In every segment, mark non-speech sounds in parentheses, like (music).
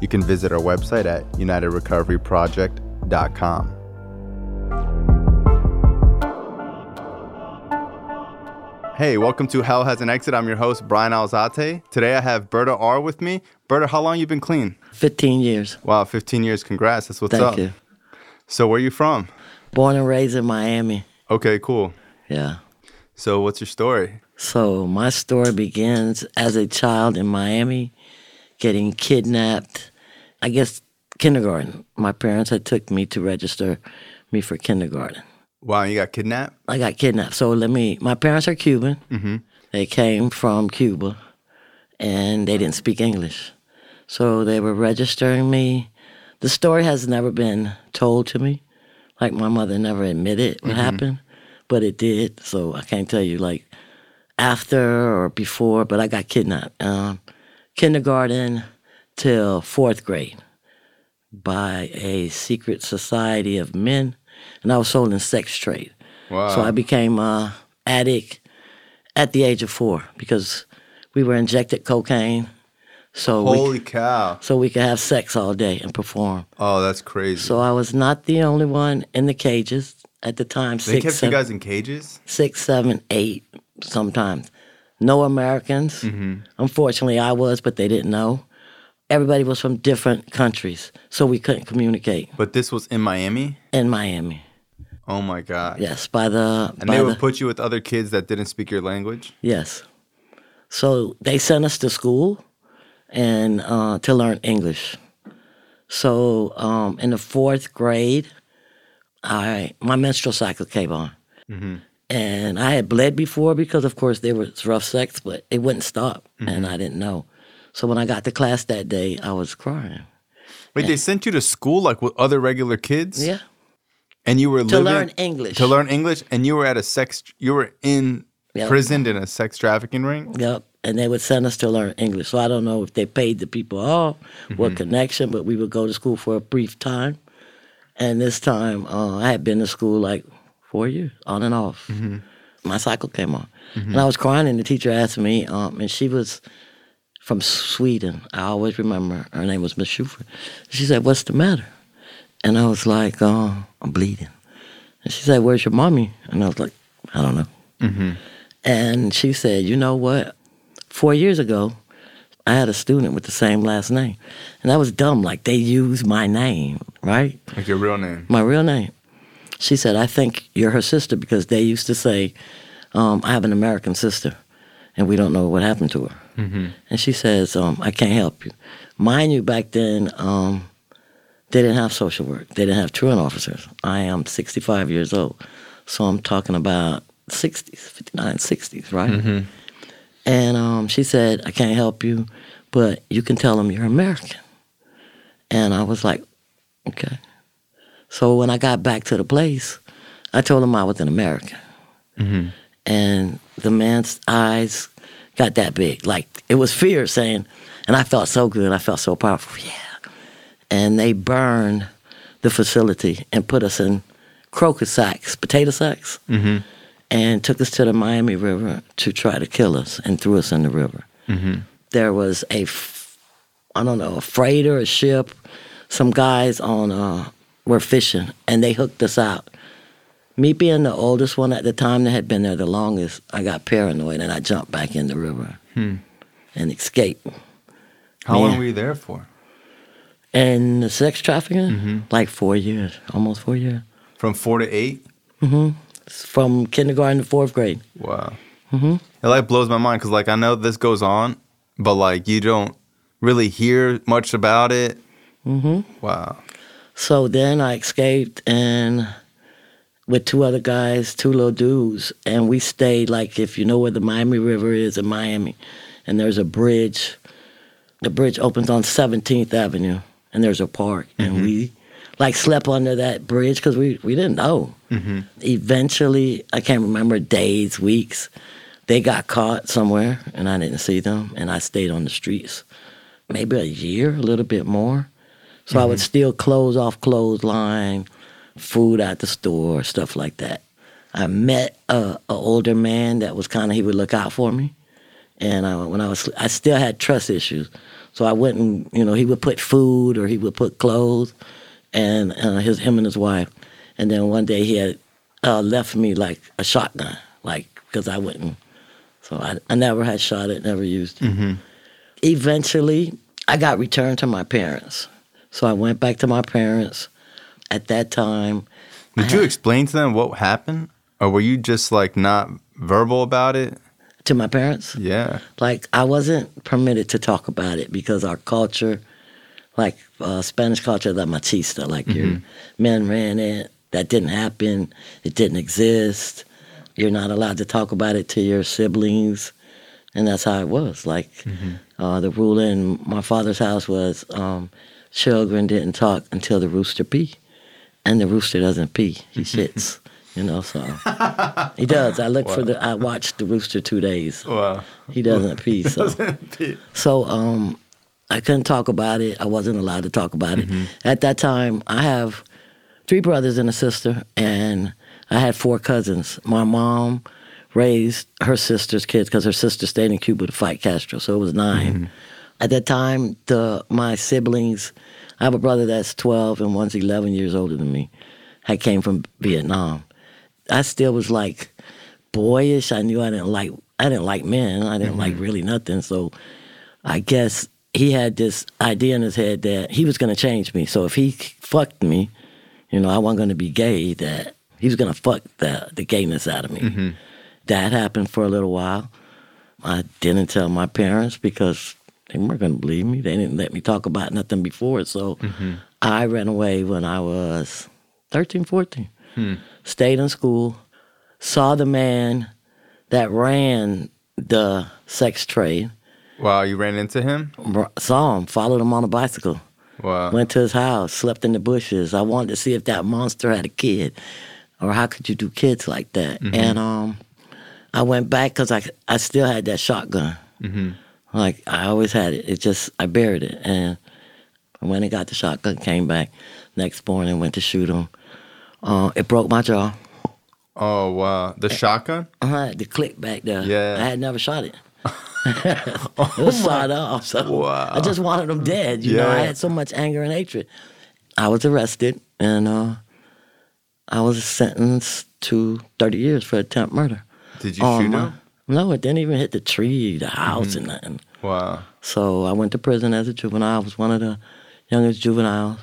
You can visit our website at unitedrecoveryproject.com. Hey, welcome to Hell Has an Exit. I'm your host, Bryan Alzate. Today I have Berta R with me. Berta, how long you been clean? 15 years. Wow, 15 years. Congrats. That's what's Thank up. Thank you. So where you from? Born and raised in Miami. Okay, cool. Yeah. So what's your story? So my story begins as a child in Miami, getting kidnapped. I guess kindergarten. My parents had took me to register me for kindergarten. Wow, you got kidnapped? I got kidnapped. So let me. My parents are Cuban. Mm-hmm. They came from Cuba, and they didn't speak English. So they were registering me. The story has never been told to me. Like my mother never admitted what happened, but it did. So I can't tell you like after or before, but I got kidnapped. Um, kindergarten till fourth grade by a secret society of men, and I was sold in sex trade. Wow. So I became a addict at the age of four because we were injected cocaine, so we, Holy cow. so we could have sex all day and perform. Oh, that's crazy. So I was not the only one in the cages at the time. they Six, kept you guys in cages? six, seven, eight, sometimes. No Americans. Mm-hmm. Unfortunately, I was, but they didn't know. Everybody was from different countries, so we couldn't communicate But this was in Miami? in Miami. Oh my god. Yes, by the And by they the, would put you with other kids that didn't speak your language? Yes. So they sent us to school and uh, to learn English. So um, in the fourth grade, I my menstrual cycle came on, and I had bled before because, of course, there was rough sex, but it wouldn't stop, and I didn't know. So when I got to class that day, I was crying. Wait, they sent you to school like with other regular kids? Yeah, And you were to learn English. to learn English and you were at a sex you were in Yep. prisoned in a sex trafficking ring? Yep. And they would send us to learn English. So I don't know if they paid the people off, what connection, but we would go to school for a brief time. And this time, uh, I had been to school like four years, on and off. My cycle came on. And I was crying, and the teacher asked me, um, and she was from Sweden. I always remember her name was Miss Schufer. She said, What's the matter? And I was like, uh, I'm bleeding. And she said, Where's your mommy? And I was like, I don't know. And she said, You know what? Four years ago, I had a student with the same last name. And that was dumb. Like, they used my name, right? Like your real name. My real name. She said, I think you're her sister because they used to say, um, I have an American sister and we don't know what happened to her. And she says, um, I can't help you. Mind you, back then, um, they didn't have social work. They didn't have truant officers. I am 65 years old. So I'm talking about 60s, 59, 60s, right? And um, she said, I can't help you, but you can tell them you're American. And I was like, okay. So when I got back to the place, I told him I was an American. Mm-hmm. And the man's eyes got that big. Like it was fear saying, and I felt so good. I felt so powerful. Yeah. And they burned the facility and put us in crocus sacks, potato sacks, mm-hmm. and took us to the Miami River to try to kill us and threw us in the river. Mm-hmm. There was a, I don't know, a freighter, a ship. Some guys on uh, were fishing and they hooked us out. Me being the oldest one at the time that had been there the longest, I got paranoid and I jumped back in the river and escaped. How Man. long were you there for? And the sex trafficking, like four years, almost four years, From four to eight? from kindergarten to fourth grade. Wow. Mm-hmm. It like blows my mind because like I know this goes on, but like you don't really hear much about it. Mm-hmm. Wow. So then I escaped and with two other guys, two little dudes, and we stayed like if you know where the Miami River is in Miami, and there's a bridge. The bridge opens on 17th Avenue, and there's a park, and mm-hmm. we like slept under that bridge because we we didn't know. Mm-hmm. Eventually, I can't remember days, weeks. They got caught somewhere, and I didn't see them, and I stayed on the streets, maybe a year, a little bit more. So I would steal clothes off clothesline, food at the store, stuff like that. I met a, a older man that was kind of he would look out for me, and I, when I was I still had trust issues, so I wouldn't you know he would put food or he would put clothes, and uh, his him and his wife, and then one day he had uh, left me like a shotgun, like because I wouldn't, so I, I never had shot it, never used it. Eventually, I got returned to my parents, so I went back to my parents. At that time, Did you explain to them what happened? Or were you just like not verbal about it? to my parents, Yeah. like I wasn't permitted to talk about it because our culture, like uh, Spanish culture, the machista, like your men ran it. That didn't happen. It didn't exist. You're not allowed to talk about it to your siblings, and that's how it was. Like uh, the rule in my father's house was um, children didn't talk until the rooster pee, and the rooster doesn't pee. He (laughs) shits. You know, so he does. I look for the. I watched the rooster two days. Wow. He doesn't (laughs) pee. So, so um, I couldn't talk about it. I wasn't allowed to talk about it. At that time, I have three brothers and a sister, and I had four cousins. My mom raised her sister's kids because her sister stayed in Cuba to fight Castro, so it was 9 At that time, the my siblings, I have a brother that's twelve and one's eleven years older than me. I came from Vietnam. I still was like boyish. I knew I didn't like I didn't like men. I didn't like mm-hmm. really nothing. So I guess he had this idea in his head that he was going to change me. So if he fucked me, you know, I wasn't going to be gay. That he was going to fuck the the gayness out of me. Mm-hmm. That happened for a little while. I didn't tell my parents because they weren't going to believe me. They didn't let me talk about nothing before. So mm-hmm. I ran away when I was 13, 14 hmm. stayed in school, saw the man that ran the sex trade, Wow, you ran into him? r- saw him, followed him on a bicycle, Wow. went to his house, slept in the bushes. I wanted to see if that monster had a kid, or how could you do kids like that? Mm-hmm. And um, I went back because I I still had that shotgun. Mm-hmm. Like I always had it. It just I buried it, and when I got the shotgun, came back next morning, went to shoot him. Uh, it broke my jaw. Oh wow. The shotgun? I had the click back there. Yeah. I had never shot it. (laughs) (laughs) it was sawed off. So Wow. I just wanted them dead. You know, I had so much anger and hatred. I was arrested and uh, I was sentenced to 30 years for attempt murder. Did you on shoot him? No, it didn't even hit the tree, the house, and nothing. Wow. So I went to prison as a juvenile. I was one of the youngest juveniles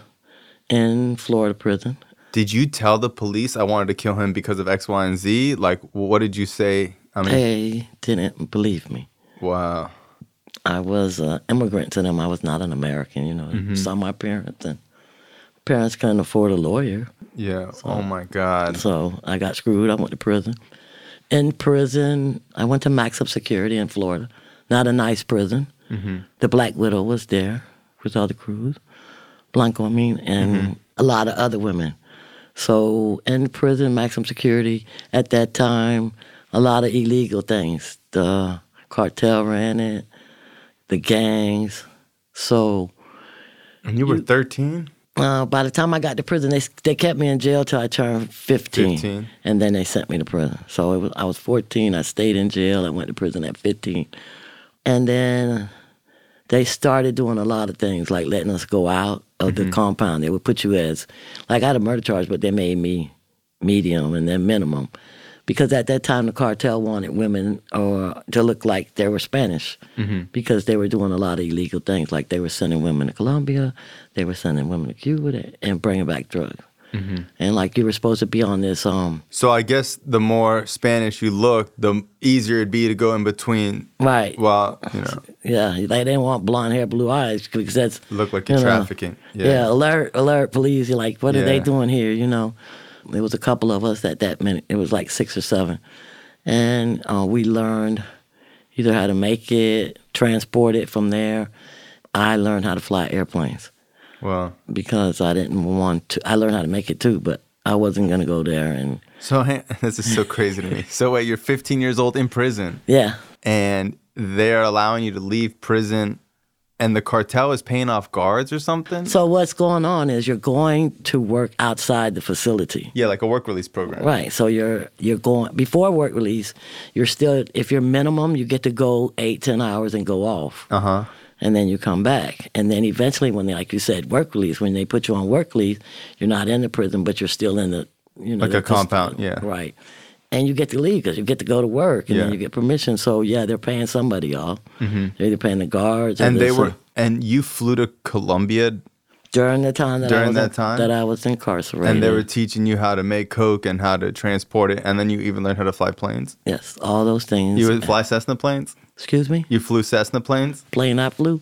in Florida prison. Did you tell the police I wanted to kill him because of X, Y, and Z? Like, what did you say? I mean, They didn't believe me. wow. I was an immigrant to them. I was not an American, you know. Mm-hmm. Saw my parents, and parents couldn't afford a lawyer. Yeah. oh my God. So I got screwed. I went to prison. In prison, I went to Max Up Security in Florida. Not a nice prison. The Black Widow was there with other crews. Blanco, I mean, and a lot of other women. So in prison, maximum security, at that time, a lot of illegal things. The cartel ran it, the gangs. So And you were 13? uh, by the time I got to prison, they they kept me in jail till I turned 15, 15. and then they sent me to prison. So it was, I was 14. I stayed in jail. I went to prison at 15, and then they started doing a lot of things like letting us go out of the mm-hmm. compound. They would put you as like I had a murder charge, but they made me medium and then minimum. Because at that time, the cartel wanted women or to look like they were Spanish, mm-hmm. because they were doing a lot of illegal things. Like they were sending women to Colombia, they were sending women to Cuba, and bringing back drugs. And like you were supposed to be on this, um, So I guess the more Spanish you look, the easier it'd be to go in between. right? Well, you know, Yeah, they didn't want blonde hair, blue eyes because that's look like you you're know, trafficking. Yeah. Yeah. alert, alert, police. You're like, what are they doing here? You know, there was a couple of us at that minute. It was like six or seven, and uh, we learned either how to make it, transport it from there. I learned how to fly airplanes. Well, because I didn't want to. I learned how to make it too, but I wasn't gonna go there. And so (laughs) this is so crazy to me. So wait, you're 15 years old in prison, yeah, and they're allowing you to leave prison, and the cartel is paying off guards or something. so what's going on is you're going to work outside the facility. yeah, like a work release program. Right. So you're you're going before work release. You're still if you're minimum, you get to go eight ten hours and go off, Uh huh. And then you come back. And then eventually, when they like you said work release, when they put you on work release, you're not in the prison, but you're still in the you know Like a compound, yeah. Right. And you get to leave because you get to go to work, and Yeah. then you get permission. So yeah, they're paying somebody off. They're either paying the guards, Mm-hmm. And they they're- were, and you flew to Colombia, during the time that I During was that in- time? that I was incarcerated. and they were teaching you how to make coke and how to transport it, and then you even learned how to fly planes. yes, all those things. You would fly Cessna planes. Excuse me. You flew Cessna planes. plane I flew.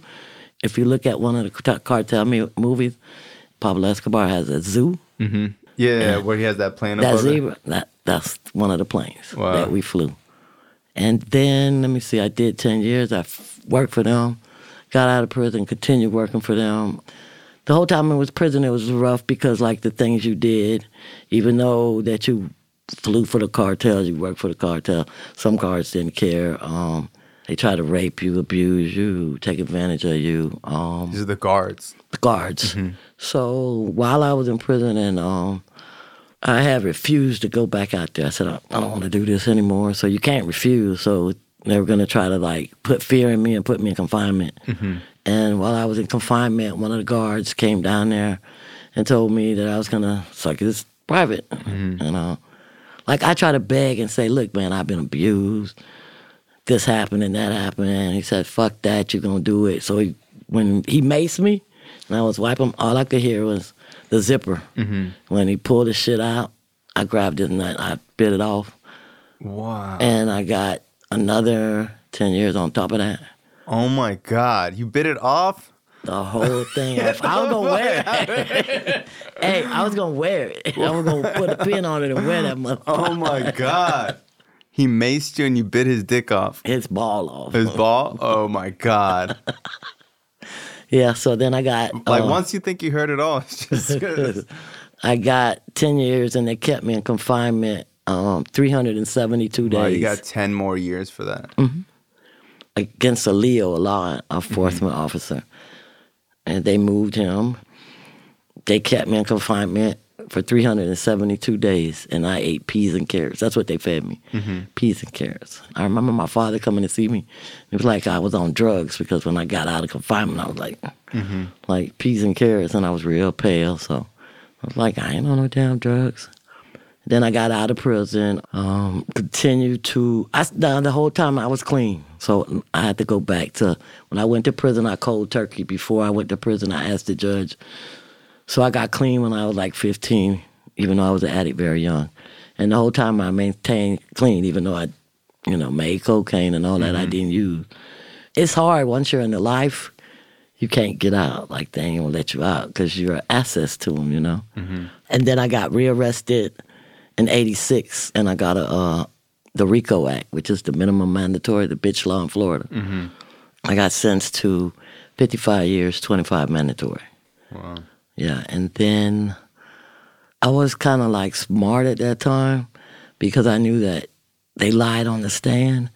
If you look at one of the cartel movies, Pablo Escobar has a zoo. Yeah, where he has that plane That zebra, that that's one of the planes Wow. that we flew. And then let me see, I did ten years. I f- worked for them, got out of prison, continued working for them. The whole time I was prison, it was rough because like the things you did, even though that you flew for the cartels, you worked for the cartel. Some guards didn't care. Um, they try to rape you, abuse you, take advantage of you. Um, These are the guards. the guards. So while I was in prison, and um, I had refused to go back out there. I said, I I don't want to do this anymore. So you can't refuse. So they were going to try to like put fear in me and put me in confinement. And while I was in confinement, one of the guards came down there and told me that I was going to suck his private. You know, like I try to beg and say, look, man, I've been abused. This happened and that happened. And he said, fuck that, you're going to do it. So he, when he maced me and I was wiping, all I could hear was the zipper. Mm-hmm. When he pulled his shit out, I grabbed it and I, I bit it off. Wow. And I got another 10 years on top of that. oh my God, you bit it off. The whole thing. off. I was gonna wear it. (laughs) hey, I was gonna wear it. (laughs) I was gonna put a pin on it and wear that motherfucker. (laughs) Oh my God. He maced you and you bit his dick off. His ball off. His (laughs) ball? Oh my God. (laughs) Yeah, so then I got Like uh, once you think you heard it all, (laughs) it's just I got 10 years and they kept me in confinement um, 372 days wow, you got ten more years for that. against a Leo, a law enforcement officer. And they moved him. They kept me in confinement for 372 days and I ate peas and carrots. That's what they fed me peas and carrots. I remember my father coming to see me. It was like I was on drugs because when I got out of confinement, I was like, like peas and carrots, and I was real pale. So I was like, I ain't on no damn drugs. Then I got out of prison. Um, continued to. I the, the whole time I was clean, so I had to go back to when I went to prison. I cold turkey. Before I went to prison, I asked the judge. So I got clean when I was like 15, even though I was an addict very young. And the whole time I maintained clean, even though I, you know, made cocaine and all that I mm-hmm. didn't use. It's hard once you're in the life, you can't get out. Like they ain't gonna let you out because you're access to them, you know. Mm-hmm. And then I got rearrested in '86, and I got a uh, the RICO Act, which is the minimum mandatory, the bitch law in Florida. Mm-hmm. I got sentenced to 55 years, 25 mandatory. Wow. Yeah, and then I was kind of like smart at that time because I knew that they lied on the stand.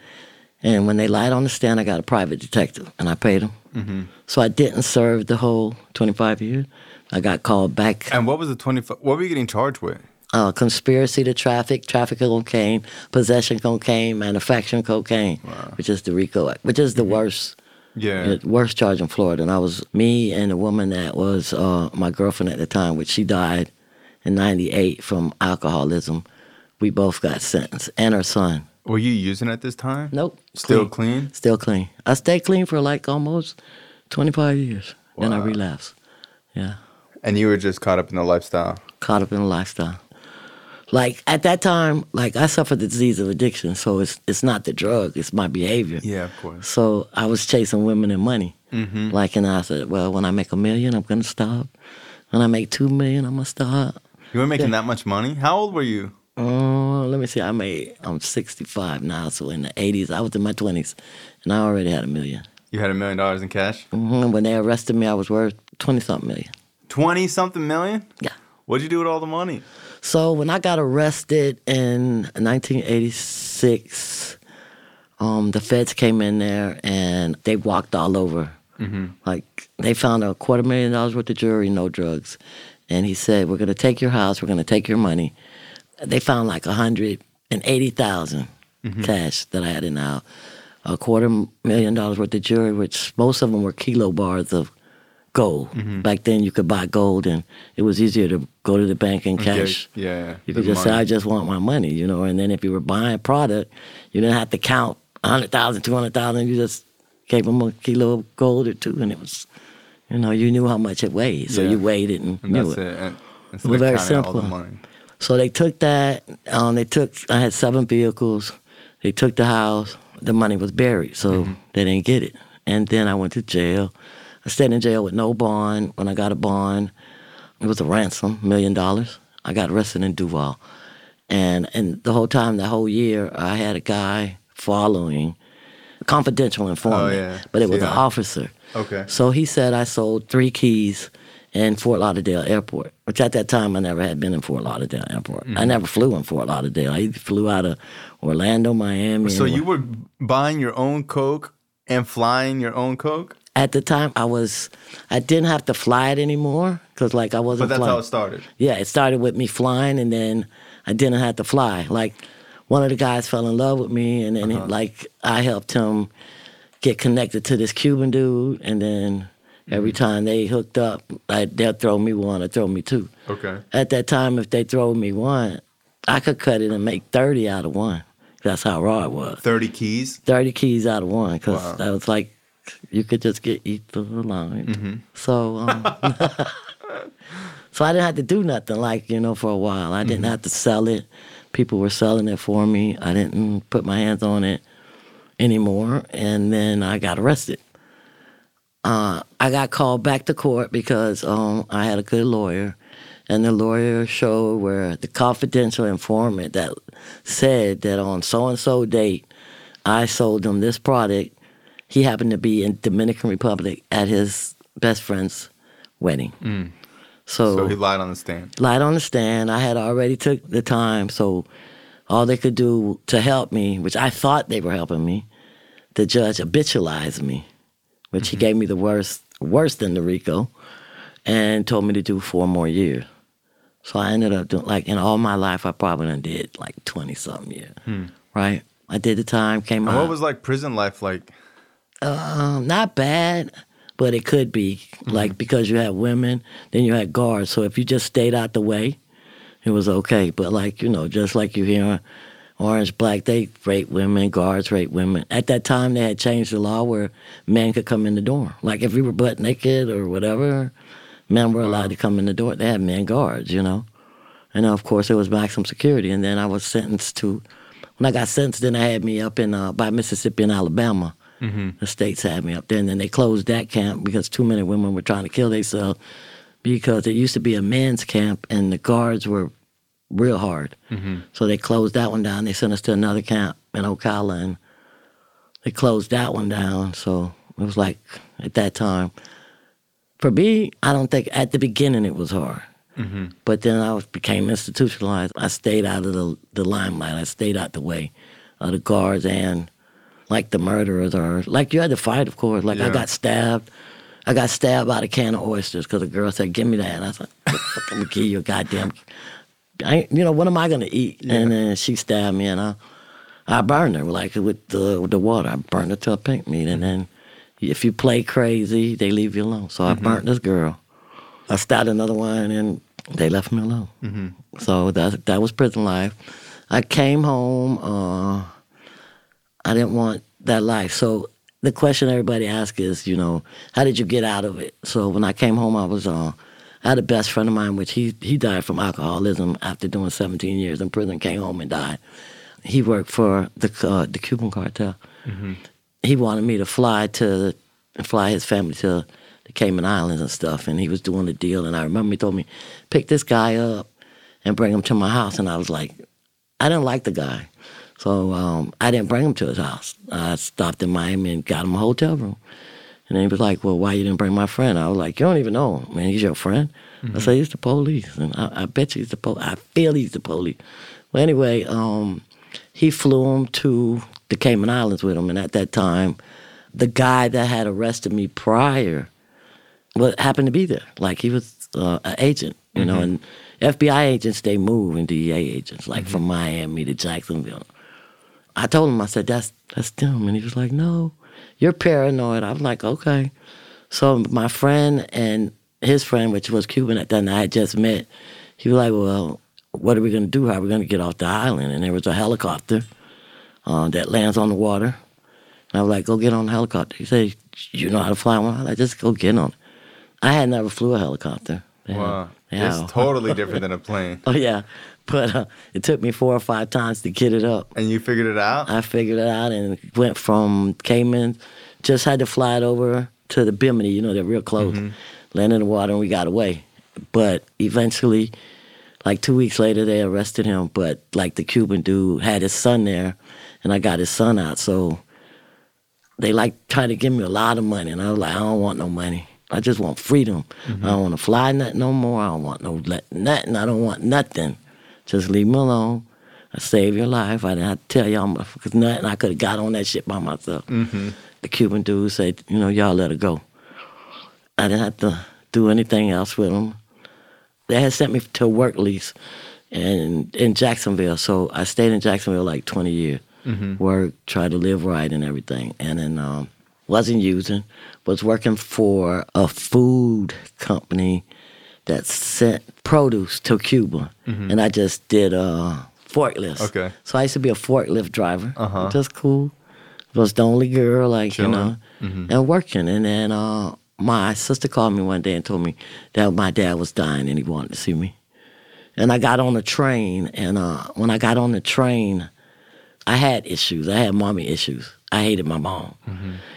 And when they lied on the stand, I got a private detective and I paid him. Mm-hmm. So I didn't serve the whole 25 years. I got called back. And what was the 25? What were you getting charged with? Uh, conspiracy to traffic, traffic of cocaine, possession cocaine, manufacturing cocaine, which is the RICO Act, which is the worst Yeah. the worst charge in Florida. And I was me and a woman that was uh, my girlfriend at the time, which she died in '98 from alcoholism. We both got sentenced, and her son. Were you using at this time? Nope. Still clean? Still clean. I stayed clean for like almost 25 years. Then I relapsed. Yeah. And you were just caught up in the lifestyle. Caught up in the lifestyle. Like at that time, like I suffered the disease of addiction, so it's it's not the drug, it's my behavior. Yeah, of course. So I was chasing women and money. Mm-hmm. Like, and I said, well, when I make a million, I'm gonna stop. When I make two million, I'm gonna stop. You weren't making that much money? How old were you? Oh, let me see. I made. I'm 65 now, so in the 80s, I was in my 20s, and I already had a million. You had a million dollars in cash? Mm-hmm. When they arrested me, I was worth 20 something million. Twenty something million. Yeah. What'd you do with all the money? So when I got arrested in 1986, um, the feds came in there and they walked all over. Like they found a quarter million dollars worth of jewelry, no drugs, and he said, "We're going to take your house. We're going to take your money." They found like a hundred and eighty cash that I had in the house, a quarter million dollars worth of jewelry, which most of them were kilo bars of gold. Back then, you could buy gold, and it was easier to go to the bank and cash. Okay, Yeah. You could just say. I just want my money, you know. And then if you were buying product, you didn't have to count 100,000, 200,000. You just gave them a kilo of gold or two, and it was, you know, you knew how much it weighed. So Yeah. you weighed it and, And knew that's it. it. And instead was very counting all the simple. money. So they took that. Um, they took. I had seven vehicles. They took the house. The money was buried, so Mm-hmm. they didn't get it. And then I went to jail. I stayed in jail with no bond. When I got a bond, it was a ransom, million dollars. I got arrested in Duval, and and the whole time, the whole year, I had a guy following, confidential informant, Oh, yeah. but it was an officer. Okay. So he said I sold three keys in Fort Lauderdale Airport, which at that time I never had been in Fort Lauderdale Airport. Mm-hmm. I never flew in Fort Lauderdale. I flew out of Orlando, Miami. So you were buying your own coke and flying your own coke, at the time I was I didn't have to fly it anymore because like I wasn't But that's flying. how it started. Yeah, it started with me flying, and then I didn't have to fly. Like one of the guys fell in love with me, and then Uh-huh. like I helped him get connected to this Cuban dude, and then every Mm-hmm. time they hooked up, I, they'll throw me one or throw me two. Okay. At that time, if they throw me one, I could cut it and make thirty out of one. That's how raw it was. Thirty keys. Thirty keys out of one, because Wow. that was like you could just get eat the line. Mm-hmm. So. Um, (laughs) So I didn't have to do nothing like, you know, for a while. I didn't have to sell it. People were selling it for me. I didn't put my hands on it anymore. And then I got arrested. Uh, I got called back to court because um, I had a good lawyer. And the lawyer showed where the confidential informant that said that on so and so date, I sold him this product. He happened to be in Dominican Republic at his best friend's wedding. Mm. So he lied on the stand. Lied on the stand. I had already took the time, so all they could do to help me, which I thought they were helping me, the judge habitualized me, which he mm-hmm. gave me the worst, worse than the RICO, and told me to do four more years. So I ended up doing like in all my life, I probably done did like twenty something years, hmm. right? I did the time, came And out. what was like prison life like? Um, not bad, but it could be like because you had women, then you had guards. So if you just stayed out the way, it was okay. But like you know, just like you hear Orange Black, they rape women, guards rape women. At that time, they had changed the law where men could come in the door. Like if you were butt naked or whatever, men were allowed to come in the door. They had men guards, you know. And of course, it was maximum security. And then I was sentenced to, when I got sentenced, then they had me up in uh, by Mississippi and Alabama. Mm-hmm. The states had me up there, and then they closed that camp because too many women were trying to kill themselves. Because it used to be a men's camp, and the guards were real hard. Mm-hmm. So they closed that one down. They sent us to another camp in Ocala, and they closed that one down. So it was like at that time. For me, I don't think at the beginning it was hard. Mm-hmm. But then I was, became institutionalized. I stayed out of the, the limelight. I stayed out the way of the guards and like the murderers or like you had to fight, of course. Like I got stabbed. I got stabbed by a can of oysters because a girl said, "Give me that." And I said, "I'm gonna give you a goddamn." I, you know, what am I gonna eat? And then she stabbed me, and I, I burned her like with the with the water. I burned her to a pink meat, and then if you play crazy, they leave you alone. So I burnt this girl. I started another one, and they left me alone. So that that was prison life. I came home. Uh, I didn't want that life. So the question everybody asks is, you know, how did you get out of it? So when I came home, I was uh, I had a best friend of mine, which he he died from alcoholism after doing 17 years in prison. Came home and died. He worked for the uh, the Cuban cartel. He wanted me to fly to fly his family to the Cayman Islands and stuff, and he was doing the deal. And I remember he told me, pick this guy up and bring him to my house. And I was like, I didn't like the guy. So um, I didn't bring him to his house. I stopped in Miami and got him a hotel room. And he was like, well, why you didn't bring my friend? I was like, you don't even know him, man. He's your friend. I said, he's the police. And I, I bet you he's the police. I feel he's the police. Well, anyway, um, he flew him to the Cayman Islands with him. And at that time, the guy that had arrested me prior well, happened to be there. Like he was uh, an agent, you know, and FBI agents, they move, and DEA agents, like from Miami to Jacksonville. I told him, I said, that's, that's them. And he was like, no, you're paranoid. I'm like, okay. So my friend and his friend, which was Cuban at that time, I had just met, he was like, well, what are we going to do? How are we going to get off the island? And there was a helicopter uh, that lands on the water. And I was like, go get on the helicopter. He said, you know how to fly one? I was like, just go get on it. I had never flew a helicopter. Wow. Yeah. It's totally (laughs) different than a plane. Oh, yeah. But uh, it took me four or five times to get it up. And you figured it out? I figured it out and went from Cayman, just had to fly it over to the Bimini, you know, they're real close. Landed in the water and we got away. But eventually, like two weeks later, they arrested him. But like the Cuban dude had his son there and I got his son out. So they like tried to give me a lot of money. And I was like, I don't want no money. I just want freedom. I don't want to fly nothing no more. I don't want no nothing. I don't want nothing. Just leave me alone. I saved your life. I didn't have to tell y'all motherfuckers nothing. I could have got on that shit by myself. The Cuban dude said, you know, y'all let her go. I didn't have to do anything else with them. They had sent me to a work lease in, in Jacksonville. So I stayed in Jacksonville like 20 years. Work, tried to live right and everything. And then um, wasn't using, was working for a food company that sent produce to Cuba. And I just did uh, forklifts. Okay. So I used to be a forklift driver. Uh-huh. Just cool. Was the only girl, like, you know, Chilling. and working. And then uh, my sister called me one day and told me that my dad was dying and he wanted to see me. And I got on the train, and uh, when I got on the train, I had issues. I had mommy issues. I hated my mom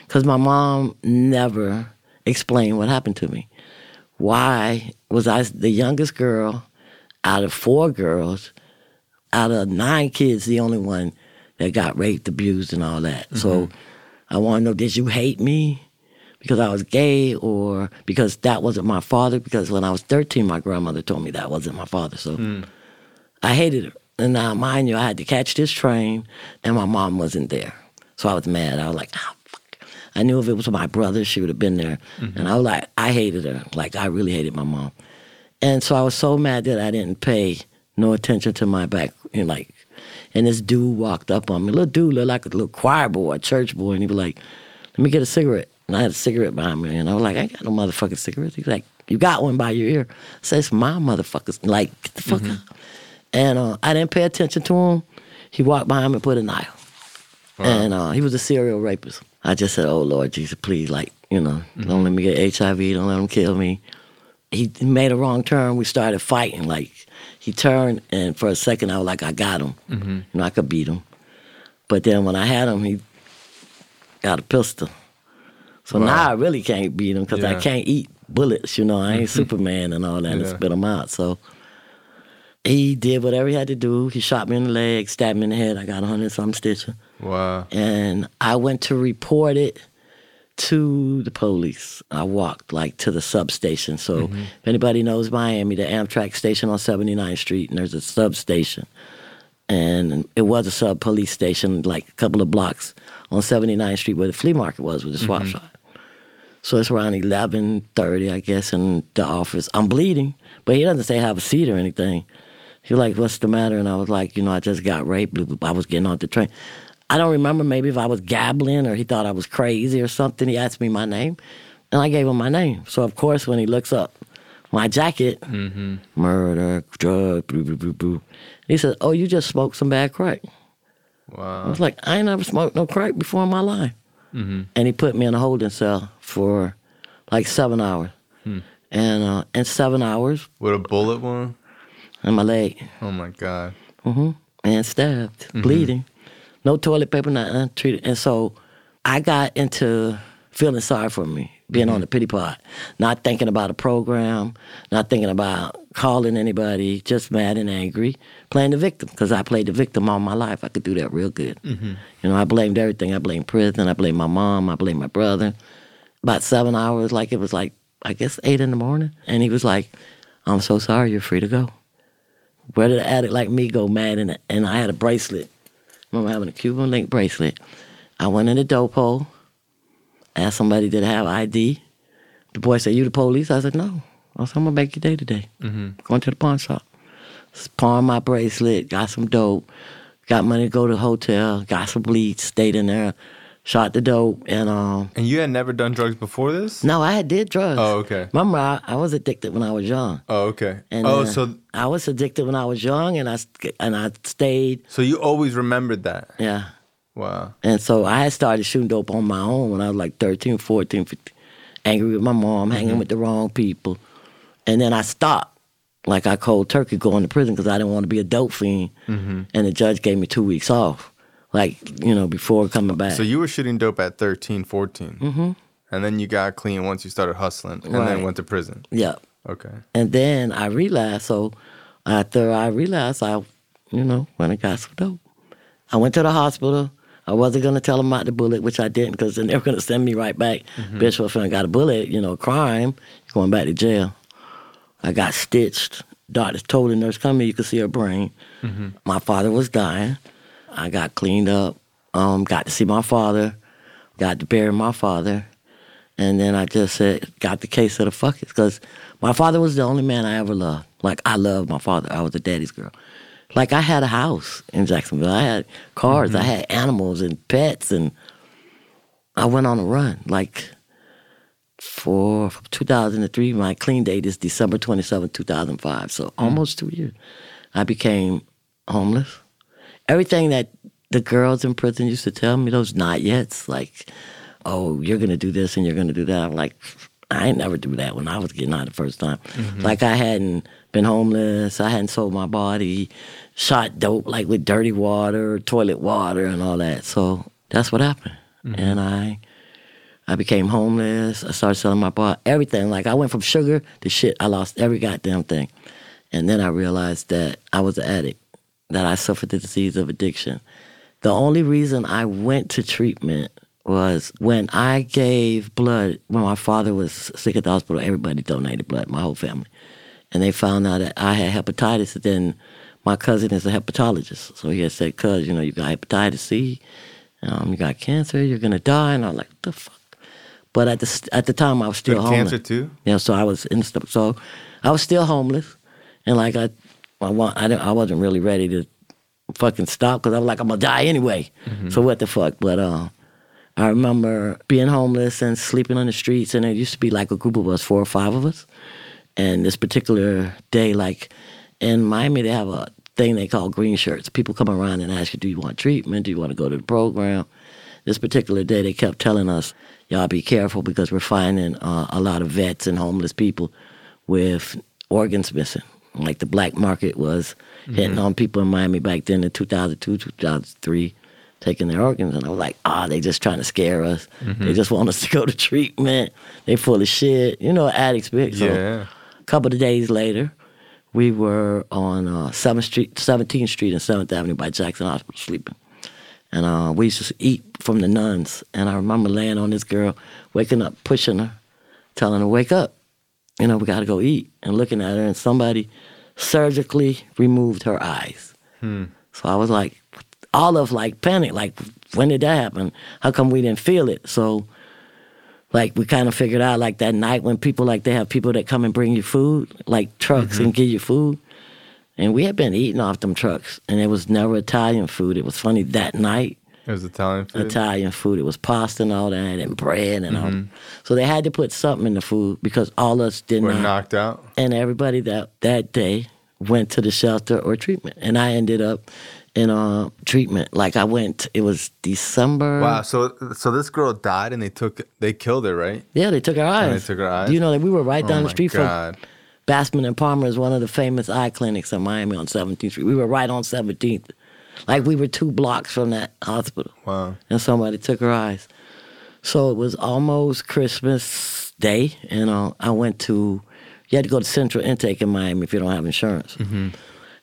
because my mom never explained what happened to me. Why was I the youngest girl out of four girls, out of nine kids, the only one that got raped, abused, and all that? So mm-hmm. I want to know: Did you hate me? because I was gay or because that wasn't my father. Because when I was 13, my grandmother told me that wasn't my father. So hmm. I hated her. And now, mind you, I had to catch this train and my mom wasn't there. So I was mad. I was like, oh. I knew if it was my brother, she would have been there. And I was like, I hated her. Like, I really hated my mom. And so I was so mad that I didn't pay no attention to my back. You know, like, and this dude walked up on me. Little dude looked like a little choir boy, a church boy. And he was like, let me get a cigarette. And I had a cigarette behind me. And I was like, I ain't got no motherfucking cigarette. He was like, you got one by your ear. I said, it's my motherfuckers. Like, get the fuck out. And uh, I didn't pay attention to him. He walked behind me and put a knife. And uh, he was a serial rapist. I just said, oh, Lord Jesus, please, like, you know, don't mm-hmm. let me get HIV. Don't let him kill me. He made a wrong turn. We started fighting. Like, he turned, and for a second, I was like, I got him. Mm-hmm. You know, I could beat him. But then when I had him, he got a pistol. So Wow. now I really can't beat him because I can't eat bullets. You know, I ain't mm-hmm. Superman and all that and Yeah. spit them out. So he did whatever he had to do. He shot me in the leg, stabbed me in the head. I got a hundred something stitches. Wow. And I went to report it to the police. I walked like to the substation. So mm-hmm. if anybody knows Miami, the Amtrak station on 79th Street, and there's a substation. And it was a sub police station, like a couple of blocks on 79th Street where the flea market was with the swap mm-hmm. shop. So it's around 11.30, I guess, in the office. I'm bleeding, but he doesn't say have a seat or anything. He was like, what's the matter? And I was like, you know, I just got raped. I was getting on the train. I don't remember maybe if I was gabbling or he thought I was crazy or something. He asked me my name, and I gave him my name. So, of course, when he looks up my jacket, mm-hmm. murder, drug, blah, blah, blah, blah, he said, oh, you just smoked some bad crack. Wow. I was like, I ain't never smoked no crack before in my life. Mm-hmm. And he put me in a holding cell for like seven hours. Hmm. And uh, in seven hours, With a bullet wound? In my leg, Oh my God. hmm and stabbed, bleeding, no toilet paper, not treated. And so I got into feeling sorry for me, being on the pity pot, not thinking about a program, not thinking about calling anybody, just mad and angry, playing the victim because I played the victim all my life. I could do that real good. Mhm. You know, I blamed everything. I blamed prison. I blamed my mom. I blamed my brother. about seven hours, like it was like, I guess eight in the morning. And he was like, I'm so sorry, you're free to go. Where did an addict like me go mad? And, and I had a bracelet. I remember having a Cuban link bracelet. I went in the dope hole, asked somebody did I have ID. The boy said, You the police? I said, No. I said, I'm gonna make your day today. Mm-hmm. Going to the pawn shop. Pawn my bracelet, got some dope, got money to go to the hotel, got some bleach, stayed in there, shot the dope, and um. And you had never done drugs before this? No, I had did drugs. Oh, okay. Remember, I, I was addicted when I was young. Oh, okay. And oh, uh, so I was addicted when I was young, and I and I stayed. so you always remembered that? Yeah. Wow. And so I had started shooting dope on my own when I was like 13, 14, 15. Angry with my mom, hanging with the wrong people. And then I stopped. Like I cold turkey going to prison because I didn't want to be a dope fiend. And the judge gave me two weeks off. Like, you know, before coming back. So you were shooting dope at 13, 14. Mm-hmm. And then you got clean once you started hustling and then went to prison. yeah. Okay. And then I realized, so after I realized, I, you know, went and got some dope. I went to the hospital. I wasn't going to tell them about the bullet, which I didn't because then they were (laughs) going to send me right back. Bitch, well, if I got a bullet, you know, crime, you're going back to jail. I got stitched. Doctor told the nurse, come here, you can see her brain. My father was dying. I got cleaned up, um, got to see my father, got to bury my father. And then I just said, got the case of the fuckers. Because my father was the only man I ever loved. Like, I loved my father. I was a daddy's girl. Like, I had a house in Jacksonville. I had cars. I had animals and pets. And I went on a run. Like, for 2003, my clean date is December 27, 2005. So almost two years. I became homeless. Everything that the girls in prison used to tell me, those not yets, like, oh, you're gonna do this and you're gonna do that. I'm like, I ain't never do that when I was getting out the first time. Mm-hmm. Like I hadn't been homeless, I hadn't sold my body, shot dope like with dirty water, toilet water, and all that. So that's what happened, mm-hmm. and I. I became homeless. I started selling my body, everything. Like I went from sugar to shit. I lost every goddamn thing. And then I realized that I was an addict, that I suffered the disease of addiction. The only reason I went to treatment was when I gave blood, when my father was sick at the hospital, everybody donated blood, my whole family. And they found out that I had hepatitis. And then my cousin is a hepatologist. So he had said, cuz, you know, you got hepatitis C, um, you got cancer, you're going to die. And I'm like, what the fuck? But at the, at the time, I was still Good homeless. cancer too? Yeah, so I was in stuff. So I was still homeless, and like I, I, wa- I, didn't- I wasn't really ready to fucking stop because I was like, I'm gonna die anyway. So what the fuck? But uh, I remember being homeless and sleeping on the streets, and it used to be like a group of us, four or five of us. And this particular day, like in Miami, they have a thing they call green shirts. People come around and ask you, "Do you want treatment? Do you want to go to the program?" This particular day, they kept telling us, "Y'all be careful because we're finding uh, a lot of vets and homeless people with organs missing. Like the black market was hitting on people in Miami back then in 2002, 2003, taking their organs. And I was like, ah, they just trying to scare us. They just want us to go to treatment. They full of shit. You know, addicts. big. So Yeah. a couple of days later, we were on uh, 7th Street, 17th Street and 7th Avenue by Jackson Hospital sleeping. And uh, we used to eat from the nuns. And I remember laying on this girl, waking up, pushing her, telling her, wake up. You know, we got to go eat. And looking at her, and somebody surgically removed her eyes. Hmm. So I was like, all of like panic, like, when did that happen? How come we didn't feel it? So, like, we kind of figured out, like, that night when people, like, they have people that come and bring you food, like trucks mm-hmm. and give you food. And we had been eating off them trucks, and it was never Italian food. It was funny that night. It was Italian food. Italian food. It was pasta and all that, and bread and all. So they had to put something in the food because all us did We're not. knocked out. And everybody that that day went to the shelter or treatment, and I ended up in uh, treatment. Like I went. It was December. Wow. So so this girl died and they took they killed her, right? Yeah, they took her eyes. they took her eyes? You know that we were right Oh down the street God. from Bascom and Palmer is one of the famous eye clinics in Miami on 17th Street. We were right on 17th. Like we were two blocks from that hospital. Wow. And somebody took her eyes. So it was almost Christmas Day, and uh, I went to, you had to go to Central Intake in Miami if you don't have insurance.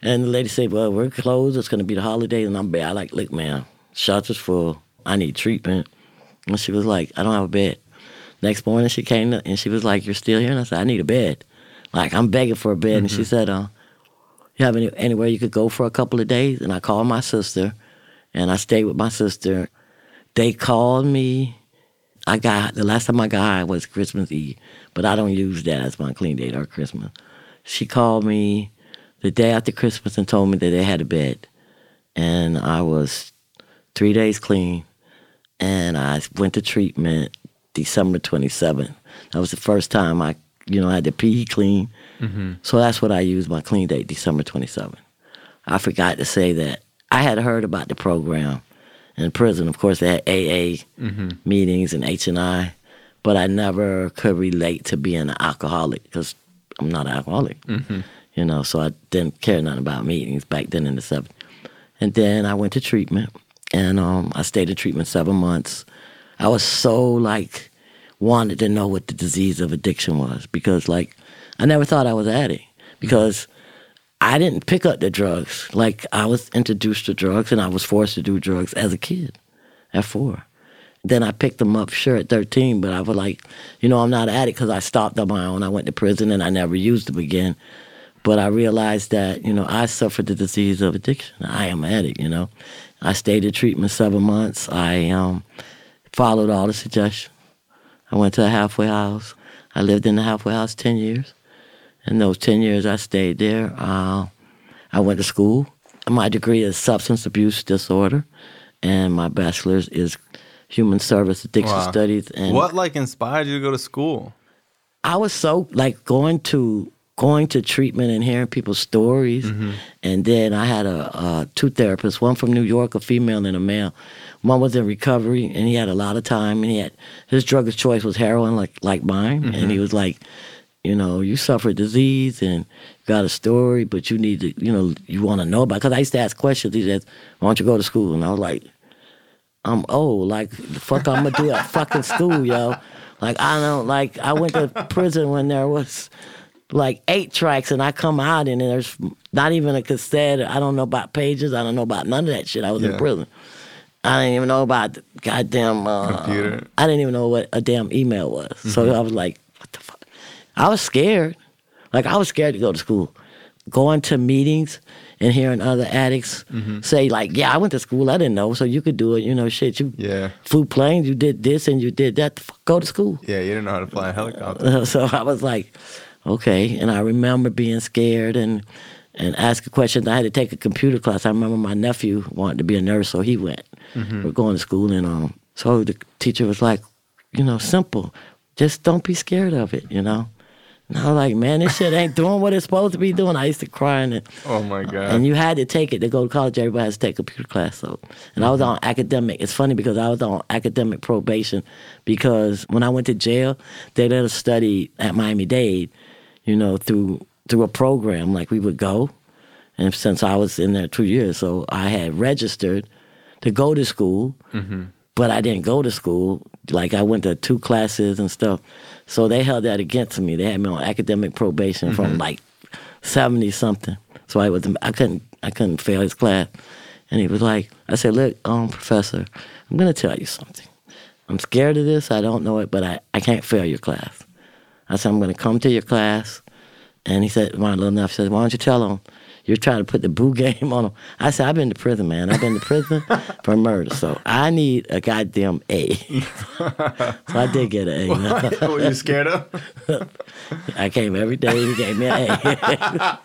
And the lady said, Well, we're closed. It's going to be the holiday. And I'm bad. I like, Look, man, shelter's full. I need treatment. And she was like, I don't have a bed. Next morning she came to, and she was like, "You're still here?" And I said, "I need a bed." Like I'm begging for a bed, mm-hmm. and she said, "Uh, you have any, anywhere you could go for a couple of days?" And I called my sister, and I stayed with my sister. They called me. I got the last time I got high was Christmas Eve, but I don't use that as my clean date or Christmas. She called me the day after Christmas and told me that they had a bed, and I was three days clean, and I went to treatment December 27th. That was the first time I, you know, I had the pee clean. Mm-hmm. So that's what I used my clean date, December 27th. I forgot to say that I had heard about the program in prison. Of course, they had AA mm-hmm. meetings and H and I, but I never could relate to being an alcoholic because I'm not an alcoholic. Mm-hmm. You know, so I didn't care nothing about meetings back then in the 70s. And then I went to treatment, and um, I stayed in treatment seven months. I was so like wanted to know what the disease of addiction was because like I never thought I was addict because I didn't pick up the drugs. Like I was introduced to drugs and I was forced to do drugs as a kid at four. Then I picked them up sure at 13, but I was like, you know, I'm not addict because I stopped on my own. I went to prison and I never used them again. But I realized that, you know, I suffered the disease of addiction. I am addict, you know. I stayed in treatment seven months. I um, followed all the suggestions. I went to a halfway house. I lived in the halfway house 10 years. In those 10 years I stayed there, uh, I went to school. My degree is substance abuse disorder, and my bachelor's is human service addiction wow. studies. And what like inspired you to go to school? I was so like going to going to treatment and hearing people's stories, mm-hmm. and then I had a, a two therapists, one from New York, a female and a male, one was in recovery, and he had a lot of time, and he had his drug of choice was heroin, like like mine, mm-hmm. and he was like, you know, you suffer disease and got a story, but you need to, you know, you want to know about. Because I used to ask questions. He said, "Why don't you go to school?" And I was like, "I'm old. Like, the fuck I'm gonna do at fucking school, yo. Like, I don't like. I went to prison when there was." like eight tracks and I come out and there's not even a cassette. I don't know about pages. I don't know about none of that shit. I was yeah. in prison. I didn't even know about goddamn uh, computer. I didn't even know what a damn email was. Mm-hmm. So I was like, what the fuck? I was scared. Like I was scared to go to school. Going to meetings and hearing other addicts mm-hmm. say like, "Yeah, I went to school. I didn't know, so you could do it." You know, shit. You yeah, flew planes. You did this and you did that. Go to school. Yeah, you didn't know how to fly a helicopter. (laughs) so I was like, okay. And I remember being scared and and asking questions. I had to take a computer class. I remember my nephew wanted to be a nurse, so he went. Mm-hmm. We're going to school, and um, so the teacher was like, you know, simple, just don't be scared of it, you know. And I was like, man, this shit ain't doing what it's supposed to be doing. I used to cry in it. oh my god. And you had to take it to go to college. Everybody has to take a computer class. So, and I was on academic. It's funny because I was on academic probation because when I went to jail, they let us study at Miami Dade, you know, through through a program. Like we would go, and since I was in there two years, so I had registered to go to school, mm-hmm. but I didn't go to school. Like I went to two classes and stuff. So they held that against me. They had me on academic probation mm-hmm. from like seventy something. So I was I couldn't I couldn't fail his class. And he was like, I said, look, um, professor, I'm gonna tell you something. I'm scared of this. I don't know it, but I, I can't fail your class. I said, I'm gonna come to your class. And he said, my little nephew said, why don't you tell him you're trying to put the boo (laughs) game on them. I said, I've been to prison, man. I've been to prison (laughs) for murder. So I need a goddamn A. (laughs) so I did get an A. What were you scared of? I came every day. He gave me an A.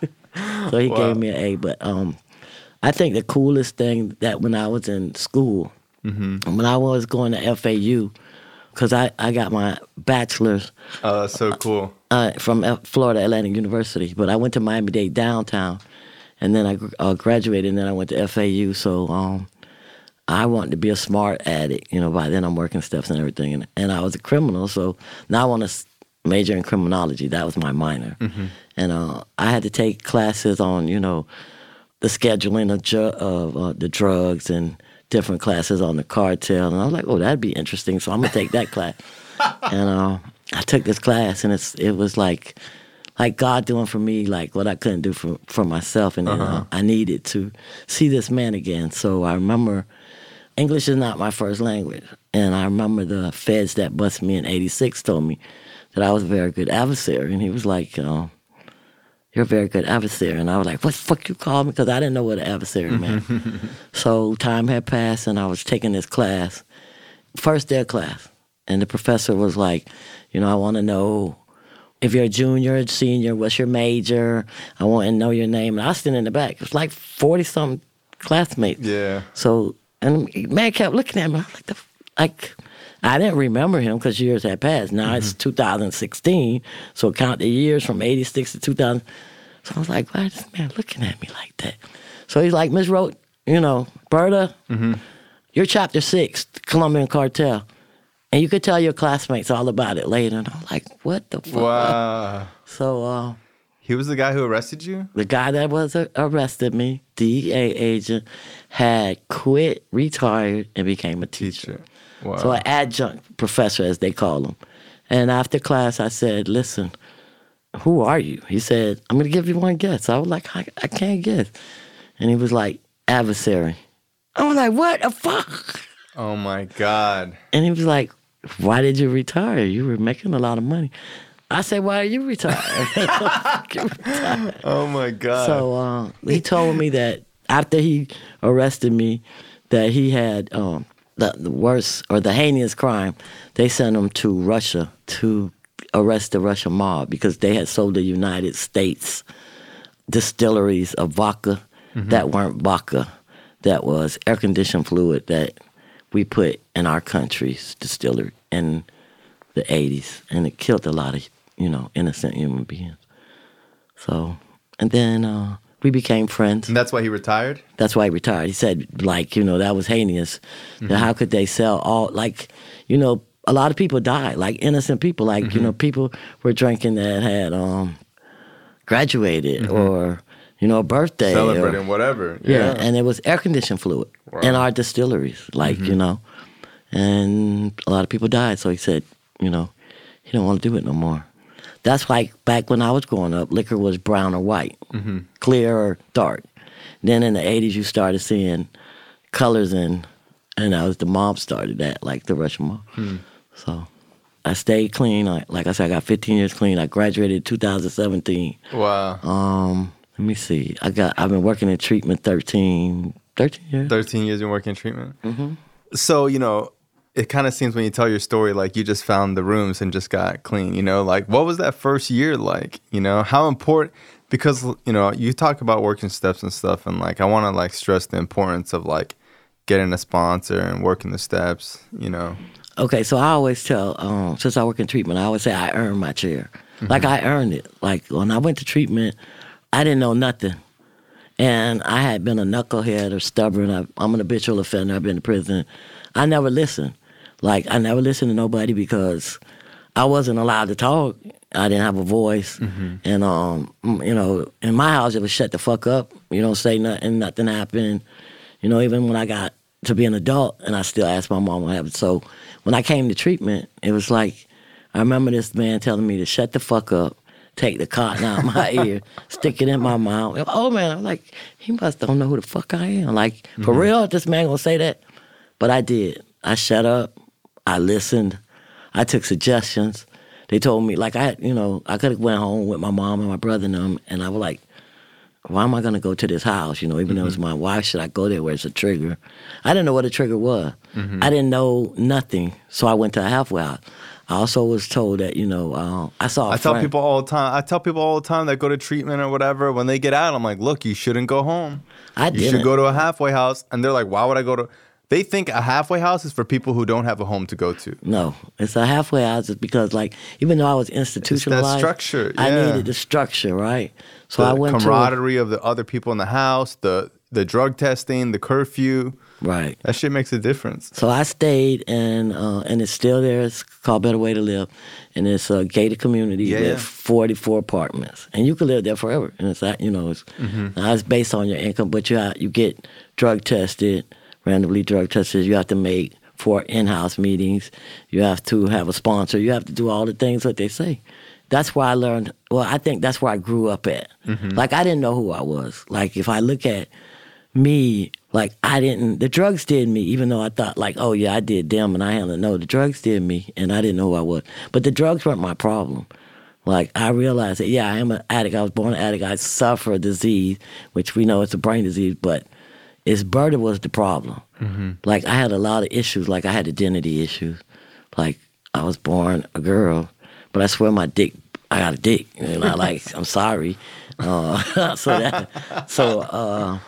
so he wow. gave me an A. But um, I think the coolest thing that when I was in school, mm-hmm. when I was going to FAU, because I, I got my bachelor's. Oh, that's so cool. Uh, from Florida Atlantic University, but I went to Miami Dade downtown, and then I uh, graduated, and then I went to FAU. So um, I wanted to be a smart addict. You know, by then I'm working stuff and everything, and, and I was a criminal. So now I want to major in criminology. That was my minor, mm-hmm. and uh, I had to take classes on you know the scheduling of, ju- of uh, the drugs and different classes on the cartel. And I was like, oh, that'd be interesting. So I'm gonna take that class. (laughs) and uh, I took this class, and it's it was like like God doing for me like what I couldn't do for for myself, and uh-huh. uh, I needed to see this man again. So I remember English is not my first language. And I remember the feds that busted me in 86 told me that I was a very good adversary. And he was like, um, you're a very good adversary. And I was like, what the fuck you call me? Because I didn't know what an adversary meant. (laughs) so time had passed and I was taking this class, first day of class. And the professor was like, you know, I want to know if you're a junior, a senior, what's your major? I want to know your name. And I was sitting in the back. It was like 40 something classmates. Yeah. So, and man kept looking at me. I'm like, the, like, I didn't remember him because years had passed. Now mm-hmm. it's 2016. So count the years from 86 to 2000. So I was like, why is this man looking at me like that? So he's like, Miss Rote, you know, Berta, mm-hmm. you're chapter six, Colombian cartel. And you could tell your classmates all about it later. And I'm like, what the fuck? Wow. So, uh, he was the guy who arrested you? The guy that was uh, arrested me, DEA agent, had quit, retired, and became a teacher. teacher. Wow. So an adjunct professor, as they call him. And after class, I said, listen, who are you? He said, I'm going to give you one guess. I was like, I, I can't guess. And he was like, adversary. I was like, what the fuck? Oh my God. And he was like, why did you retire? You were making a lot of money. I said, why are you retired? (laughs) oh my God. So uh, he told me that after he arrested me, that he had um, the, the worst or the heinous crime. They sent him to Russia to arrest the Russian mob because they had sold the United States distilleries of vodka mm-hmm. that weren't vodka, that was air conditioned fluid that we put in our country's distillery in the 80s. And it killed a lot of, you know, innocent human beings. So, and then uh, we became friends. And that's why he retired? That's why he retired. He said, like, you know, that was heinous. Mm-hmm. How could they sell all, like, you know, a lot of people died, like innocent people, like, mm-hmm. you know, people were drinking that had um, graduated mm-hmm. or, you know, a birthday. Celebrating, or, whatever. Yeah. yeah. And it was air conditioned fluid wow. in our distilleries, like, you mm-hmm. know. And a lot of people died. So he said, you know, he don't want to do it no more. That's like back when I was growing up, liquor was brown or white, mm-hmm. clear or dark. Then in the 80s, you started seeing colors and and that was the mob started that, like the Russian mob. Hmm. So I stayed clean. I, like I said, I got 15 years clean. I graduated 2017. Wow. Um, let me see. I got. I've been working in treatment 13, 13 years. 13 years in working in treatment. Mm-hmm. So you know, it kind of seems when you tell your story like you just found the rooms and just got clean you know like what was that first year like you know how important because you know you talk about working steps and stuff and like i want to like stress the importance of like getting a sponsor and working the steps you know okay so i always tell um, since i work in treatment i always say i earned my chair mm-hmm. like i earned it like when i went to treatment i didn't know nothing and i had been a knucklehead or stubborn I, i'm an habitual offender i've been to prison i never listened like I never listened to nobody because I wasn't allowed to talk. I didn't have a voice, mm-hmm. and um, you know, in my house it was shut the fuck up. You don't say nothing, nothing happened. You know, even when I got to be an adult, and I still asked my mom what happened. So when I came to treatment, it was like I remember this man telling me to shut the fuck up, take the cotton out my (laughs) ear, stick it in my mouth. Oh man, I'm like, he must don't know who the fuck I am. Like mm-hmm. for real, this man gonna say that? But I did. I shut up. I listened. I took suggestions. They told me like I, you know, I could have went home with my mom and my brother and them, and I was like, why am I gonna go to this house? You know, even mm-hmm. though it's mm-hmm. my wife, should I go there where it's a trigger? I didn't know what a trigger was. Mm-hmm. I didn't know nothing, so I went to a halfway house. I also was told that you know uh, I saw. I tell people all the time. I tell people all the time that go to treatment or whatever. When they get out, I'm like, look, you shouldn't go home. I you didn't. should go to a halfway house, and they're like, why would I go to? They think a halfway house is for people who don't have a home to go to. No, it's a halfway house is because, like, even though I was institutionalized, it's that structure. Yeah. I needed the structure, right? So the I went camaraderie of the other people in the house, the the drug testing, the curfew. Right. That shit makes a difference. So I stayed, and uh, and it's still there. It's called Better Way to Live, and it's a gated community yeah. with 44 apartments, and you can live there forever. And it's that you know, it's, mm-hmm. it's based on your income, but you you get drug tested randomly drug tested. You have to make four in-house meetings. You have to have a sponsor. You have to do all the things that they say. That's where I learned. Well, I think that's where I grew up at. Mm-hmm. Like I didn't know who I was. Like if I look at me like I didn't. The drugs did me, even though I thought like, oh yeah, I did them, and I handled. No, know the drugs did me, and I didn't know who I was. But the drugs weren't my problem. Like I realized that yeah, I am an addict. I was born an addict. I suffer a disease, which we know it's a brain disease, but it's Berta was the problem. Mm-hmm. Like I had a lot of issues. Like I had identity issues. Like I was born a girl, but I swear my dick, I got a dick. And I (laughs) like, I'm sorry. Uh, (laughs) so that, so uh,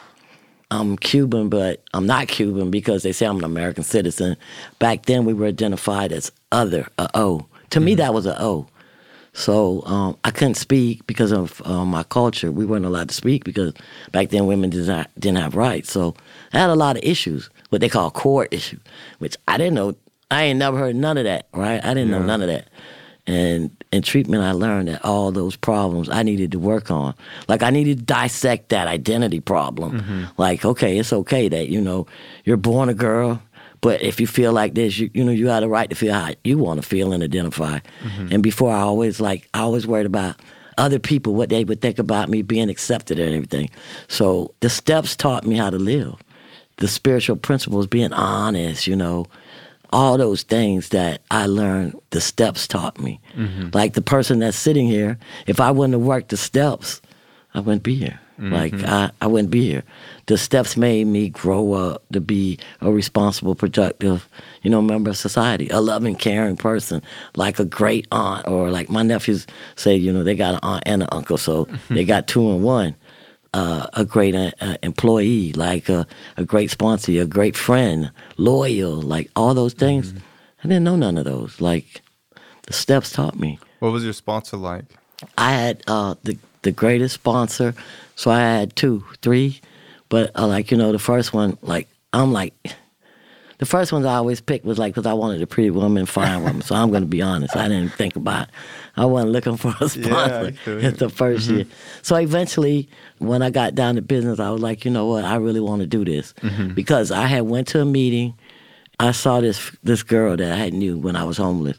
I'm Cuban, but I'm not Cuban because they say I'm an American citizen. Back then, we were identified as other, a O. To mm-hmm. me, that was a O. So um, I couldn't speak because of uh, my culture. We weren't allowed to speak because back then women did not, didn't have rights. So I had a lot of issues, what they call core issues, which I didn't know. I ain't never heard none of that, right? I didn't yeah. know none of that. And in treatment, I learned that all those problems I needed to work on. Like I needed to dissect that identity problem. Mm-hmm. Like, okay, it's okay that you know you're born a girl, but if you feel like this, you you know you have the right to feel how you want to feel and identify. Mm-hmm. And before I always like I always worried about other people what they would think about me being accepted and everything. So the steps taught me how to live. The spiritual principles, being honest, you know, all those things that I learned, the steps taught me. Mm-hmm. Like the person that's sitting here, if I wouldn't have worked the steps, I wouldn't be here. Mm-hmm. Like I, I wouldn't be here. The steps made me grow up to be a responsible, productive, you know, member of society, a loving, caring person, like a great aunt, or like my nephews say, you know, they got an aunt and an uncle, so (laughs) they got two in one. Uh, a great uh, uh, employee, like a, a, great sponsor, a great friend, loyal, like all those things. Mm-hmm. I didn't know none of those. Like the steps taught me. What was your sponsor like? I had uh, the the greatest sponsor. So I had two, three, but uh, like you know, the first one, like I'm like, the first ones I always picked was like because I wanted a pretty woman, fine woman. so I'm going to be honest, I didn't think about. It. I wasn't looking for a (laughs) sponsor yeah, the 1st mm-hmm. year. So eventually, when I got down to business, I was like, you know what, I really want to do this mm-hmm. because I had went to a meeting. I saw this this girl that I had knew when I was homeless,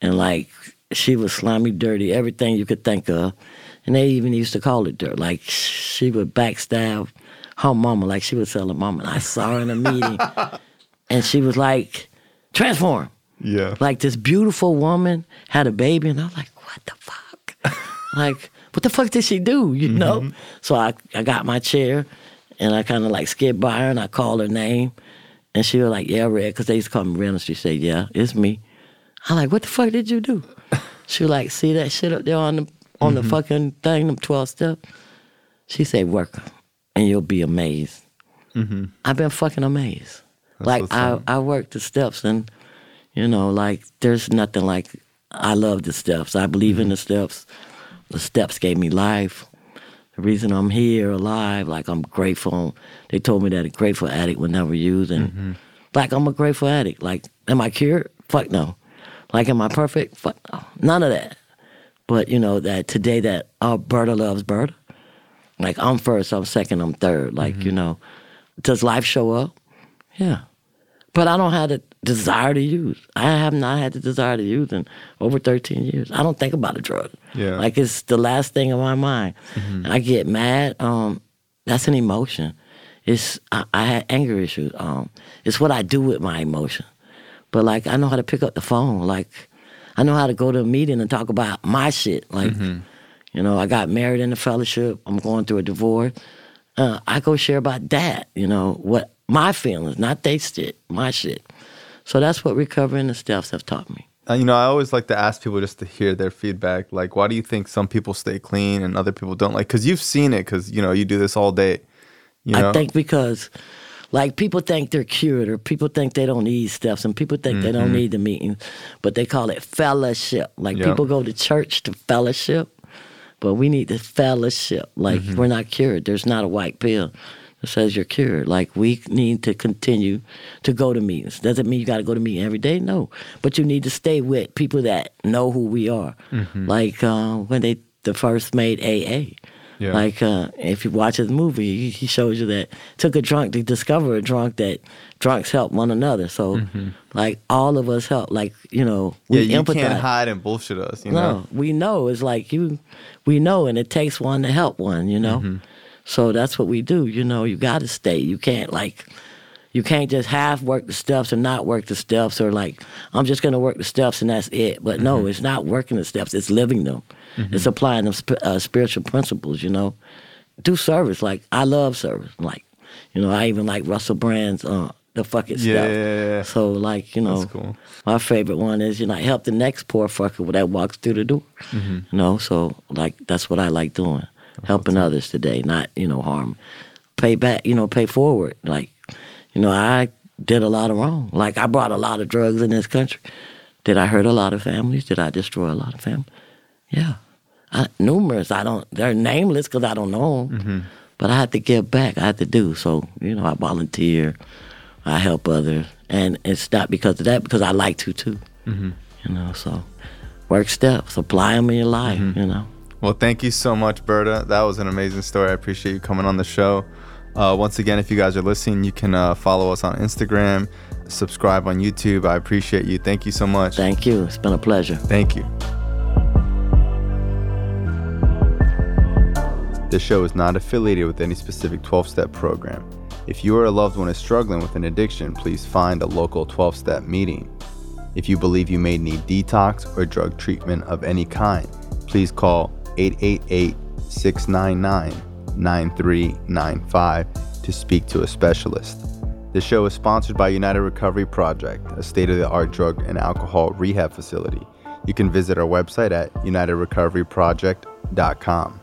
and like she was slimy, dirty, everything you could think of and they even used to call it dirt. Like she would backstab her mama, like she would tell her mama. And I saw her in a meeting, (laughs) and she was like, "Transform." Yeah. Like this beautiful woman had a baby, and I was like, "What the fuck?" (laughs) like, what the fuck did she do? You mm-hmm. know? So I I got my chair, and I kind of like skid by her, and I called her name, and she was like, "Yeah, Red," because they used to call me Red, and she said, "Yeah, it's me." I'm like, "What the fuck did you do?" (laughs) She was like, "See that shit up there on the on mm-hmm. the fucking thing, them 12 steps. She said, work and you'll be amazed. Mm-hmm. I've been fucking amazed. That's like, I, I work the steps and, you know, like, there's nothing like, I love the steps. I believe mm-hmm. in the steps. The steps gave me life. The reason I'm here alive, like, I'm grateful. They told me that a grateful addict would never use. And, mm-hmm. like, I'm a grateful addict. Like, am I cured? Fuck no. Like, am I perfect? Fuck no. None of that. But you know that today that uh, Berta loves Berta. Like I'm first, I'm second, I'm third. Like mm-hmm. you know, does life show up? Yeah, but I don't have the desire to use. I have not had the desire to use in over 13 years. I don't think about a drug. Yeah, like it's the last thing in my mind. Mm-hmm. I get mad. Um, that's an emotion. It's I, I had anger issues. Um, it's what I do with my emotion. But like I know how to pick up the phone. Like I know how to go to a meeting and talk about my shit. Like, mm-hmm. you know, I got married in the fellowship. I'm going through a divorce. Uh, I go share about that. You know what my feelings, not they shit, my shit. So that's what recovering the steps have taught me. Uh, you know, I always like to ask people just to hear their feedback. Like, why do you think some people stay clean and other people don't? Like, because you've seen it, because you know you do this all day. You know? I think because like people think they're cured, or people think they don't need steps, and people think mm-hmm. they don't mm-hmm. need the meetings, but they call it fellowship. Like yep. people go to church to fellowship, but we need the fellowship. Like mm-hmm. we're not cured. There's not a white pill says you're cured. Like we need to continue to go to meetings. Doesn't mean you got to go to meeting every day. No, but you need to stay with people that know who we are. Mm-hmm. Like uh, when they the first made AA yeah. Like uh, if you watch his movie, he shows you that took a drunk to discover a drunk that drunks help one another. So mm-hmm. like all of us help. Like you know, we yeah, you empathize. can't hide and bullshit us. You no, know? we know it's like you, we know, and it takes one to help one. You know, mm-hmm. So that's what we do. You know, you got to stay. You can't like, you can't just half work the steps and not work the steps, or like I'm just gonna work the steps and that's it. But no, mm-hmm. it's not working the steps. It's living them. Mm-hmm. It's applying them sp- uh, spiritual principles. You know, do service. Like I love service. Like, you know, I even like Russell Brand's uh, the fucking yeah, stuff. Yeah, yeah, So like, you know, cool. my favorite one is, you know, help the next poor fucker that walks through the door. Mm-hmm. You know, so like that's what I like doing. Helping others today, not, you know, harm. Pay back, you know, pay forward. Like, you know, I did a lot of wrong. Like I brought a lot of drugs in this country. Did I hurt a lot of families? Did I destroy a lot of families? Yeah. I, numerous. I don't, they're nameless because I don't know them. Mm-hmm. But I had to give back. I had to do. So, you know, I volunteer. I help others, and it's not because of that, because I like to too. Mm-hmm. You know, so work steps, apply them in your life. Mm-hmm. You know. Well, thank you so much, Berta. That was an amazing story. I appreciate you coming on the show. Uh, once again, if you guys are listening, you can uh, follow us on Instagram, subscribe on YouTube. I appreciate you. Thank you so much. Thank you. It's been a pleasure. Thank you. This show is not affiliated with any specific 12 step program. If you or a loved one is struggling with an addiction, please find a local 12 step meeting. If you believe you may need detox or drug treatment of any kind, please call 888 699 9395 to speak to a specialist. The show is sponsored by United Recovery Project, a state of the art drug and alcohol rehab facility. You can visit our website at unitedrecoveryproject.com.